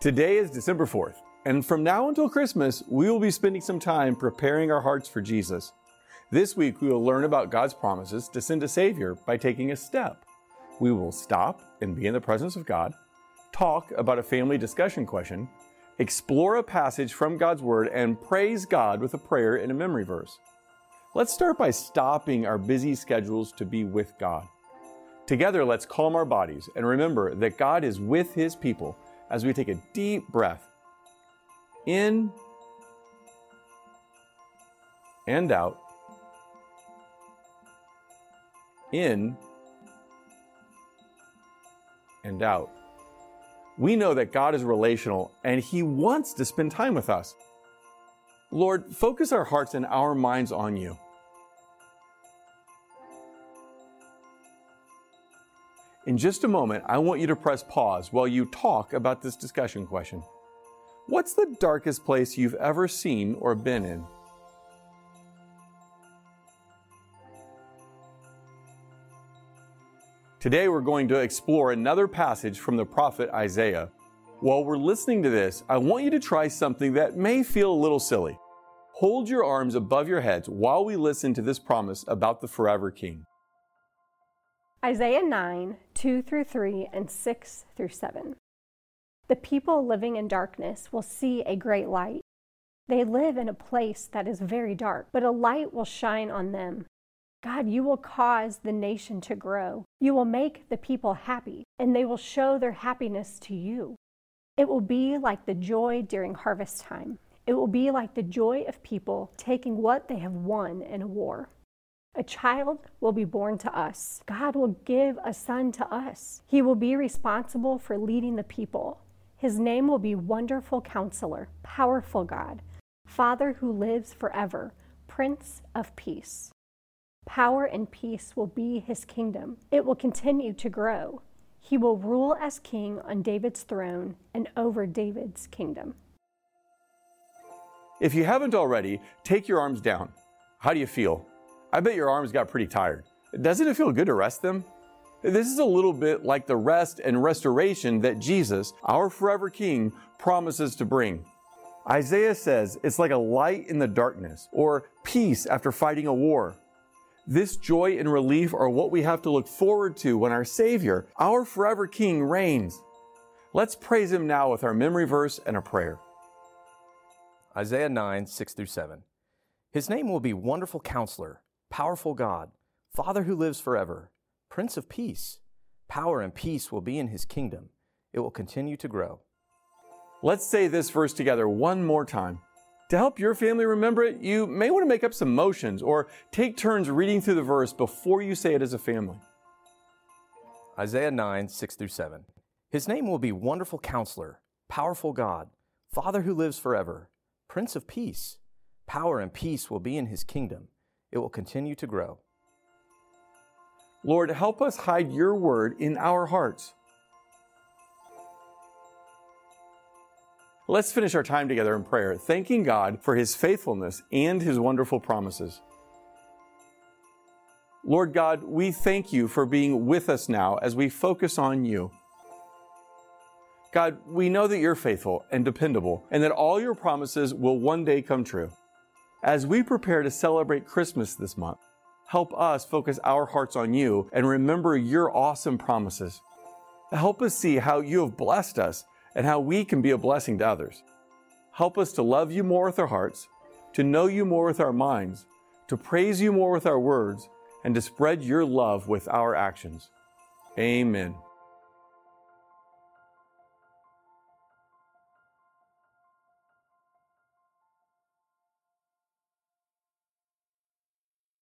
Today is December 4th, and from now until Christmas, we will be spending some time preparing our hearts for Jesus. This week, we will learn about God's promises to send a Savior by taking a step. We will stop and be in the presence of God, talk about a family discussion question, explore a passage from God's Word, and praise God with a prayer and a memory verse. Let's start by stopping our busy schedules to be with God. Together, let's calm our bodies and remember that God is with His people as we take a deep breath in and out, in and out. We know that God is relational and He wants to spend time with us. Lord, focus our hearts and our minds on you. In just a moment, I want you to press pause while you talk about this discussion question. What's the darkest place you've ever seen or been in? Today, we're going to explore another passage from the prophet Isaiah. While we're listening to this, I want you to try something that may feel a little silly. Hold your arms above your heads while we listen to this promise about the forever King. Isaiah 9, 2 through 3, and 6 through 7. The people living in darkness will see a great light. They live in a place that is very dark, but a light will shine on them. God, you will cause the nation to grow. You will make the people happy, and they will show their happiness to you. It will be like the joy during harvest time. It will be like the joy of people taking what they have won in a war. A child will be born to us. God will give a son to us. He will be responsible for leading the people. His name will be Wonderful Counselor, Powerful God, Father who lives forever, Prince of Peace. Power and peace will be his kingdom. It will continue to grow. He will rule as king on David's throne and over David's kingdom. If you haven't already, take your arms down. How do you feel? I bet your arms got pretty tired. Doesn't it feel good to rest them? This is a little bit like the rest and restoration that Jesus, our forever King, promises to bring. Isaiah says it's like a light in the darkness or peace after fighting a war. This joy and relief are what we have to look forward to when our Savior, our forever King, reigns. Let's praise Him now with our memory verse and a prayer. Isaiah 9, 6 through 7. His name will be Wonderful Counselor, Powerful God, Father who lives forever, Prince of Peace. Power and peace will be in His kingdom. It will continue to grow. Let's say this verse together one more time. To help your family remember it, you may want to make up some motions or take turns reading through the verse before you say it as a family. Isaiah 9, 6 through 7. His name will be Wonderful Counselor, Powerful God, Father who lives forever, Prince of Peace. Power and peace will be in his kingdom. It will continue to grow. Lord, help us hide your word in our hearts Let's finish our time together in prayer, thanking God for his faithfulness and his wonderful promises. Lord God, we thank you for being with us now as we focus on you. God, we know that you're faithful and dependable and that all your promises will one day come true. As we prepare to celebrate Christmas this month, help us focus our hearts on you and remember your awesome promises. Help us see how you have blessed us and how we can be a blessing to others. Help us to love you more with our hearts, to know you more with our minds, to praise you more with our words, and to spread your love with our actions. Amen.